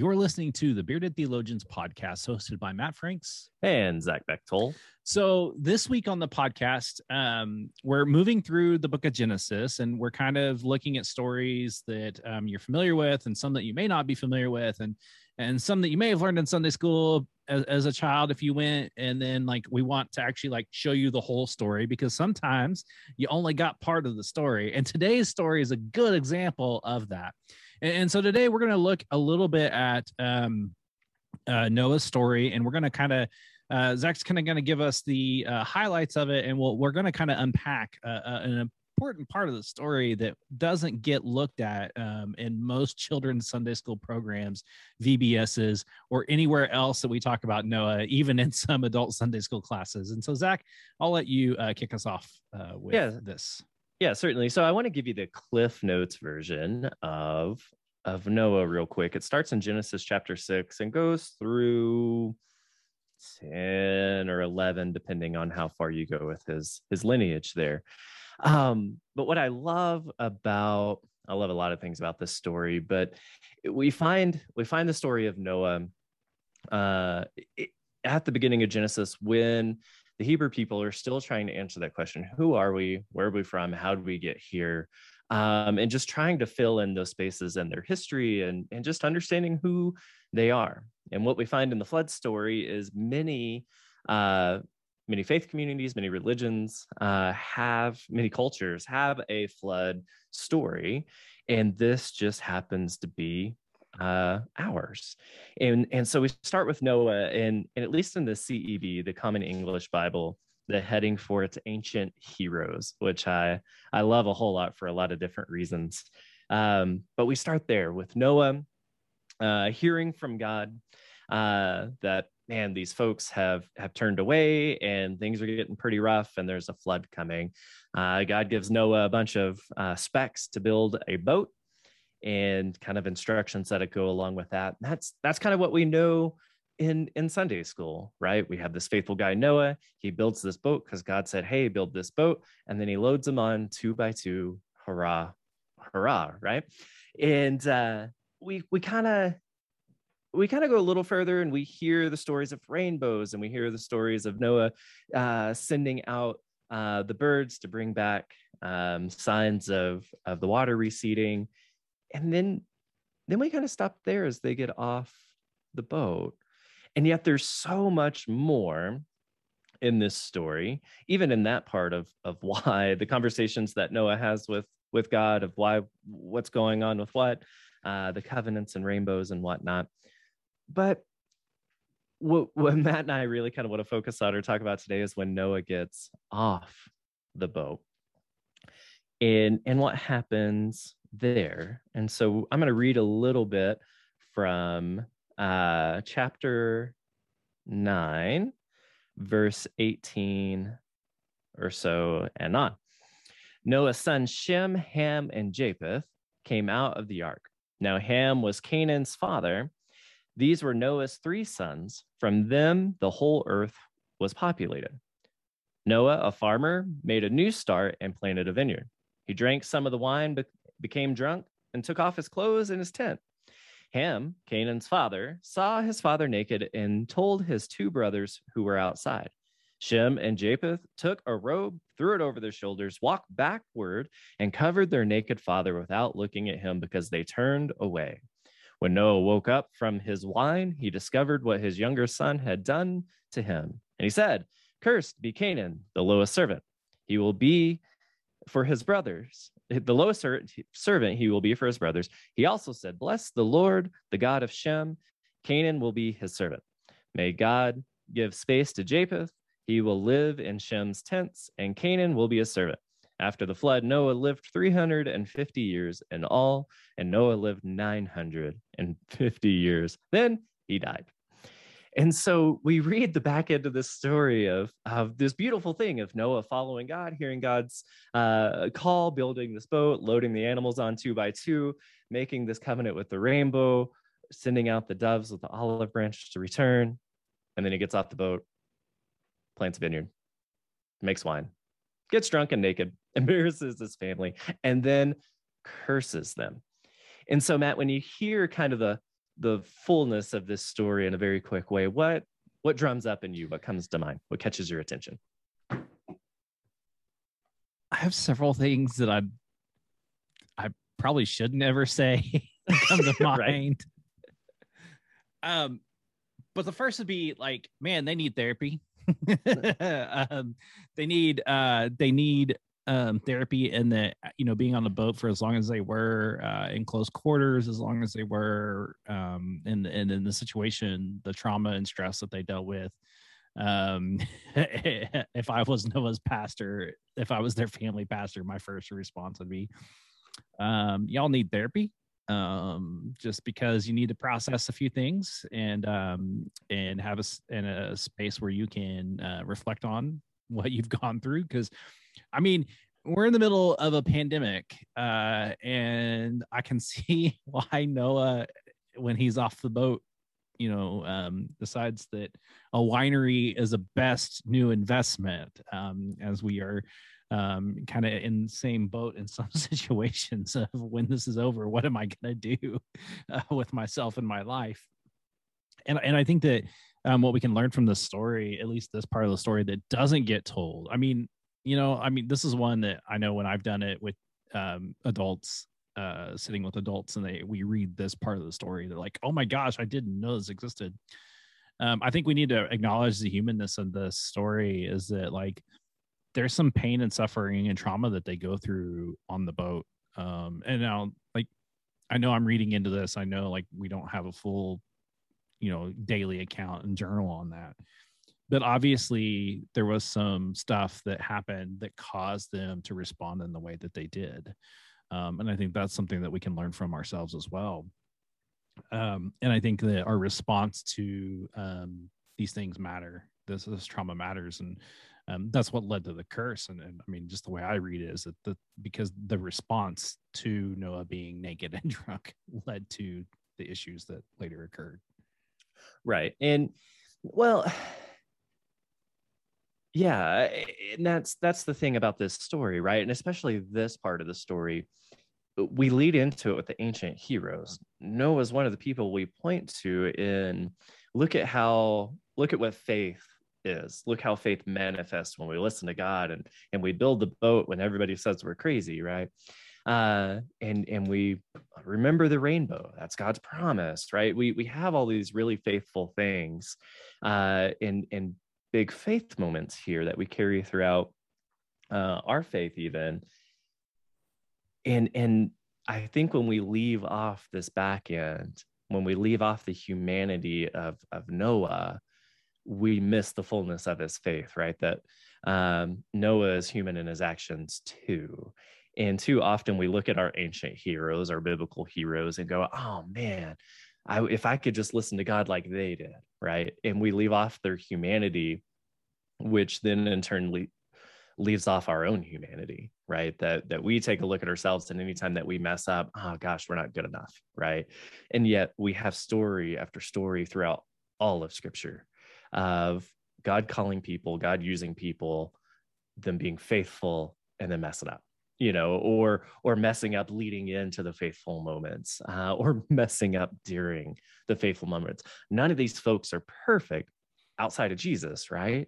You're listening to the Bearded Theologians podcast hosted by Matt Franks and Zach Bechtold. So, this week on the podcast, um, we're moving through the book of Genesis and we're kind of looking at stories that um, you're familiar with and some that you may not be familiar with, and, and some that you may have learned in Sunday school as, as a child if you went. And then, like, we want to actually like show you the whole story because sometimes you only got part of the story. And today's story is a good example of that. And, and so today we're going to look a little bit at um, uh, Noah's story, and we're going to kind of uh, Zach's kind of going to give us the uh, highlights of it, and we'll, we're going to kind of unpack uh, uh, an important part of the story that doesn't get looked at um, in most children's Sunday school programs, VBSs, or anywhere else that we talk about Noah, even in some adult Sunday school classes. And so, Zach, I'll let you uh, kick us off uh, with yeah. this. Yeah, certainly. So I want to give you the Cliff Notes version of of Noah real quick. It starts in Genesis chapter 6 and goes through 10 or 11 depending on how far you go with his his lineage there. Um but what I love about I love a lot of things about this story, but we find we find the story of Noah uh at the beginning of Genesis when the Hebrew people are still trying to answer that question who are we? Where are we from? How did we get here? Um, and just trying to fill in those spaces and their history and, and just understanding who they are. And what we find in the flood story is many, uh, many faith communities, many religions uh, have, many cultures have a flood story. And this just happens to be uh, ours. And, and so we start with Noah, and, and at least in the CEB, the Common English Bible, the heading for its ancient heroes, which I, I love a whole lot for a lot of different reasons. Um, but we start there with Noah uh, hearing from God uh, that man, these folks have have turned away and things are getting pretty rough, and there's a flood coming. Uh, God gives Noah a bunch of uh, specs to build a boat and kind of instructions that go along with that. That's that's kind of what we know in in Sunday school, right? We have this faithful guy Noah. He builds this boat because God said, "Hey, build this boat," and then he loads them on two by two. Hurrah, hurrah, right? And uh, we we kind of we kind of go a little further and we hear the stories of rainbows and we hear the stories of Noah uh, sending out uh, the birds to bring back um, signs of of the water receding and then then we kind of stop there as they get off the boat. And yet there's so much more in this story even in that part of of why the conversations that noah has with with god of why what's going on with what uh the covenants and rainbows and whatnot. But what, what matt and i really kind of want to focus on or talk about today is when noah gets off the boat. And and what happens there. And so I'm going to read a little bit from uh, chapter 9, verse 18 or so and on. Noah's sons Shem, Ham, and Japheth came out of the ark. Now, Ham was Canaan's father. These were Noah's three sons. From them, the whole earth was populated. Noah, a farmer, made a new start and planted a vineyard. He drank some of the wine became drunk, and took off his clothes and his tent. Ham, Canaan's father, saw his father naked and told his two brothers who were outside. Shem and Japheth took a robe, threw it over their shoulders, walked backward, and covered their naked father without looking at him because they turned away. When Noah woke up from his wine, he discovered what his younger son had done to him. And he said, Cursed be Canaan, the lowest servant. He will be for his brothers, the lowest servant he will be for his brothers. He also said, Bless the Lord, the God of Shem. Canaan will be his servant. May God give space to Japheth. He will live in Shem's tents, and Canaan will be his servant. After the flood, Noah lived 350 years in all, and Noah lived 950 years. Then he died. And so we read the back end of this story of, of this beautiful thing of Noah following God, hearing God's uh, call, building this boat, loading the animals on two by two, making this covenant with the rainbow, sending out the doves with the olive branch to return. And then he gets off the boat, plants a vineyard, makes wine, gets drunk and naked, embarrasses his family, and then curses them. And so, Matt, when you hear kind of the the fullness of this story in a very quick way, what what drums up in you? What comes to mind? What catches your attention? I have several things that I I probably should never say come to mind. Um, but the first would be like, man, they need therapy. um, they need uh, they need um, therapy and the you know being on the boat for as long as they were uh, in close quarters, as long as they were um, in and in the situation, the trauma and stress that they dealt with. Um, if I was Noah's pastor, if I was their family pastor, my first response would be, um, "Y'all need therapy." Um, just because you need to process a few things and um, and have a in a space where you can uh, reflect on what you've gone through because I mean, we're in the middle of a pandemic, uh, and I can see why Noah, when he's off the boat, you know, um, decides that a winery is a best new investment, um, as we are um, kind of in the same boat in some situations of when this is over, what am I going to do uh, with myself and my life? And, and I think that um, what we can learn from the story, at least this part of the story that doesn't get told. I mean, you know, I mean, this is one that I know when I've done it with um, adults, uh, sitting with adults, and they we read this part of the story, they're like, "Oh my gosh, I didn't know this existed." Um, I think we need to acknowledge the humanness of this story. Is that like there's some pain and suffering and trauma that they go through on the boat, um, and now like I know I'm reading into this. I know like we don't have a full, you know, daily account and journal on that but obviously there was some stuff that happened that caused them to respond in the way that they did. Um, and i think that's something that we can learn from ourselves as well. Um, and i think that our response to um, these things matter. This, this trauma matters. And um, that's what led to the curse. And, and, i mean just the way i read it is that the because the response to noah being naked and drunk led to the issues that later occurred. Right. And well yeah and that's that's the thing about this story right? And especially this part of the story uh, we lead into it with the ancient heroes. Noah is one of the people we point to in look at how look at what faith is. Look how faith manifests when we listen to god and and we build the boat when everybody says we're crazy right? Uh and and we remember the rainbow. That's god's promise right? We we have all these really faithful things uh and and big faith moments here that we carry throughout uh, our faith even. And and i think when we leave off this back end when we leave off the humanity of of noah we miss the fullness of his faith right? That um, noah is human in his actions too. And too often we look at our ancient heroes our biblical heroes and go oh man I, if I could just listen to God like they did, right? And we leave off their humanity, which then in turn le- leaves off our own humanity, right? That that we take a look at ourselves, and anytime that we mess up, oh gosh, we're not good enough, right? And yet we have story after story throughout all of Scripture of God calling people, God using people, them being faithful, and then messing up you know or or messing up leading into the faithful moments uh, or messing up during the faithful moments. None of these folks are perfect outside of jesus right?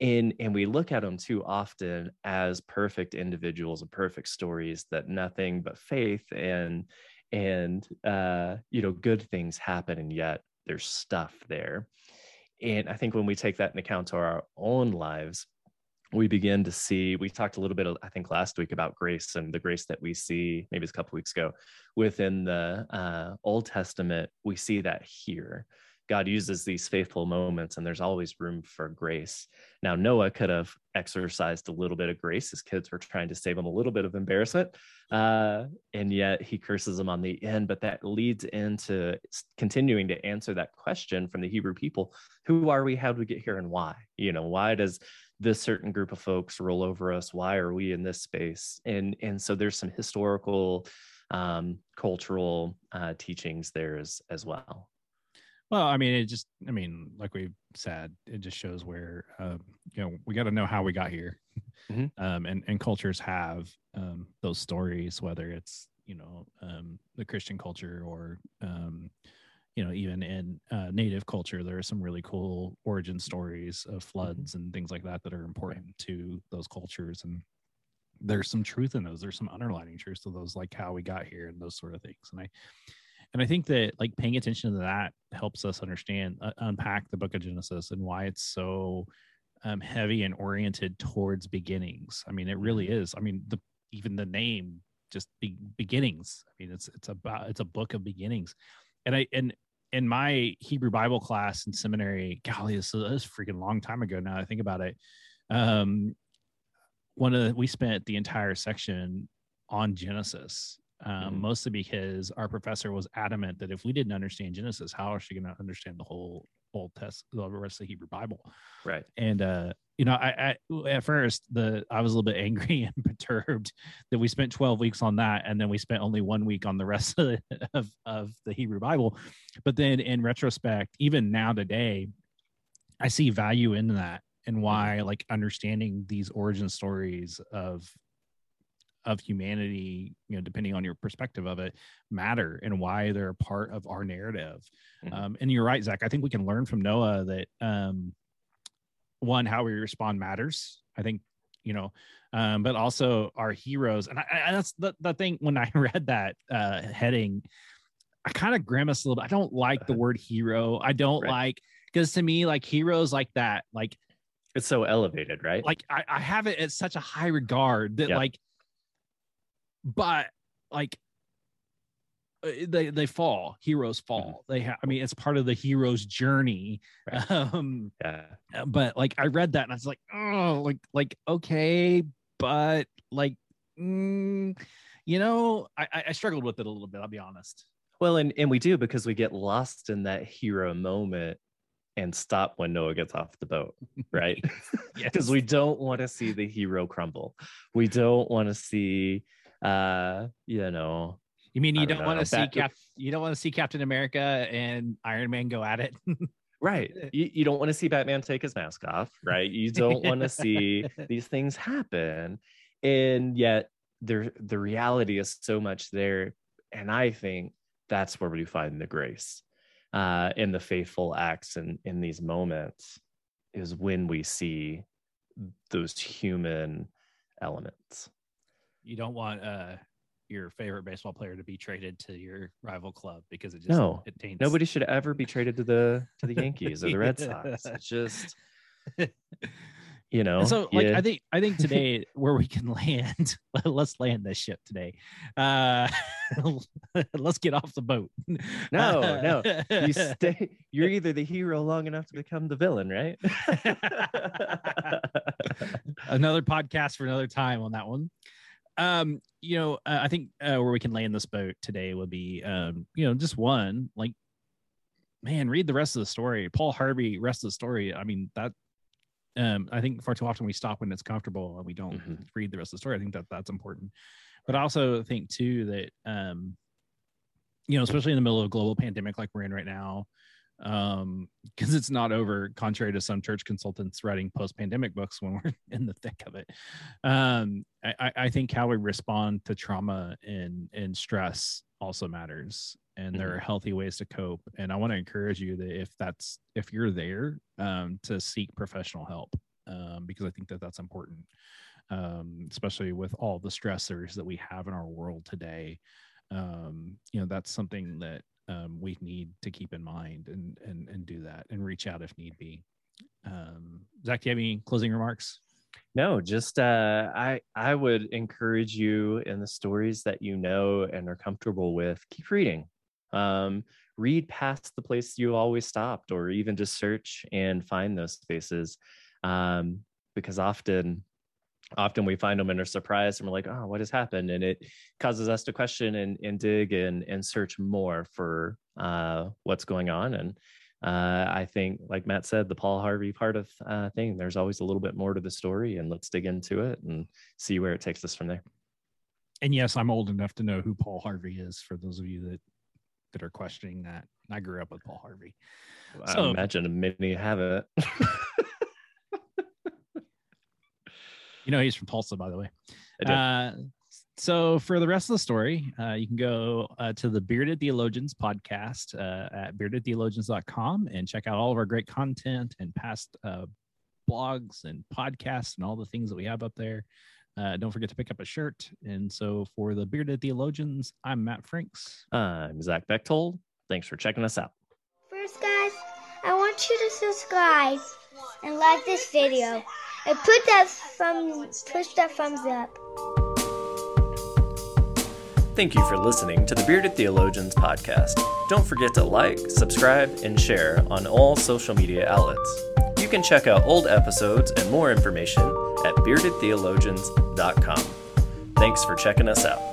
And and we look at them too often as perfect individuals and perfect stories that nothing but faith and and uh you know good things happen and yet there's stuff there. And i think when we take that into account to our own lives we begin to see we talked a little bit i think last week about grace and the grace that we see maybe it's a couple weeks ago within the uh, old testament we see that here God uses these faithful moments and there's always room for grace. Now, Noah could have exercised a little bit of grace. His kids were trying to save him a little bit of embarrassment. Uh, and yet he curses them on the end. But that leads into continuing to answer that question from the Hebrew people Who are we? How did we get here? And why? You know, why does this certain group of folks roll over us? Why are we in this space? And, and so there's some historical, um, cultural uh, teachings there as, as well. Well, I mean, it just, I mean, like we said, it just shows where, um, you know, we got to know how we got here. Mm-hmm. Um, and, and cultures have um, those stories, whether it's, you know, um, the Christian culture or, um, you know, even in uh, native culture, there are some really cool origin stories of mm-hmm. floods mm-hmm. and things like that that are important right. to those cultures. And there's some truth in those. There's some underlining truth to those, like how we got here and those sort of things. And I, and i think that like paying attention to that helps us understand uh, unpack the book of genesis and why it's so um, heavy and oriented towards beginnings i mean it really mm-hmm. is i mean the even the name just be, beginnings i mean it's it's about it's a book of beginnings and i and in my hebrew bible class in seminary golly this is a freaking long time ago now i think about it. Um one of the, we spent the entire section on genesis um, mm-hmm. mostly because our professor was adamant that if we didn't understand Genesis, how is she going to understand the whole Old Test, the rest of the Hebrew Bible? Right. And uh, you know, I, I at first the I was a little bit angry and perturbed that we spent 12 weeks on that, and then we spent only one week on the rest of the, of, of the Hebrew Bible. But then in retrospect, even now today, I see value in that and mm-hmm. why like understanding these origin stories of of humanity you know depending on your perspective of it matter and why they're a part of our narrative mm-hmm. um, and you're right zach i think we can learn from noah that um, one how we respond matters i think you know um, but also our heroes and I, I, that's the, the thing when i read that uh, heading i kind of grimaced a little bit i don't like the uh-huh. word hero i don't right. like because to me like heroes like that like it's so elevated right like i, I have it at such a high regard that yep. like but like uh, they they fall heroes fall mm-hmm. they have i mean it's part of the hero's journey right. um yeah uh, but like i read that and i was like oh like like okay but like mm, you know I, I struggled with it a little bit i'll be honest well and and we do because we get lost in that hero moment and stop when Noah gets off the boat, right? Because yes. we don't want to see the hero crumble. We don't want to see uh you know you mean you don't, don't want to see cap you don't want to see captain america and iron man go at it? Right. You, you don't want to see batman take his mask off right? You don't want to see these things happen. And yet there the reality is so much there. And i think that's where we find the grace uh in the faithful acts and in these moments is when we see those human elements you don't want uh your favorite baseball player to be traded to your rival club because it just no it taints. nobody should ever be traded to the to the Yankees or the Red Sox. It's just you know. so like yeah. I think I think today where we can land, let's land this ship today. Uh let's get off the boat. No, no. You stay you're either the hero long enough to become the villain, right? another podcast for another time on that one um you know uh, i think uh, where we can land this boat today would be um you know just one like man read the rest of the story. Paul harvey rest of the story. I mean that um i think far too often we stop when it's comfortable and we don't mm-hmm. read the rest of the story. I think that that's important. But i also think too that um you know especially in the middle of a global pandemic like we're in right now um because it's not over contrary to some church consultants writing post-pandemic books when we're in the thick of it. Um i i think how we respond to trauma and and stress also matters and there are mm-hmm. healthy ways to cope. And i want to encourage you that if that's if you're there um to seek professional help um because i think that that's important um especially with all the stressors that we have in our world today. Um you know that's something that um, we need to keep in mind and and and do that and reach out if need be. Um, Zach, do you have any closing remarks? No, just uh, I I would encourage you in the stories that you know and are comfortable with. Keep reading. Um, read past the place you always stopped, or even just search and find those spaces. Um, because often often we find them and are surprised and we're like oh what has happened? And it causes us to question and, and dig and, and search more for uh, what's going on. And uh, i think like matt said the paul harvey part of uh, thing there's always a little bit more to the story and let's dig into it and see where it takes us from there. And yes i'm old enough to know who paul harvey is for those of you that that are questioning that. I grew up with paul harvey. So, i imagine many haven't You know, he's from Tulsa, by the way. Uh, so for the rest of the story, uh, you can go uh, to the Bearded Theologians podcast uh, at beardedtheologians.com and check out all of our great content and past uh, blogs and podcasts and all the things that we have up there. Uh, don't forget to pick up a shirt. And so for the Bearded Theologians, I'm Matt Franks. I'm Zach Bechtold. Thanks for checking us out. First, guys, I want you to subscribe and like this video. And put that thumb, push that thumbs up. Thank you for listening to the Bearded Theologians podcast. Don't forget to like, subscribe, and share on all social media outlets. You can check out old episodes and more information at beardedtheologians.com. Thanks for checking us out.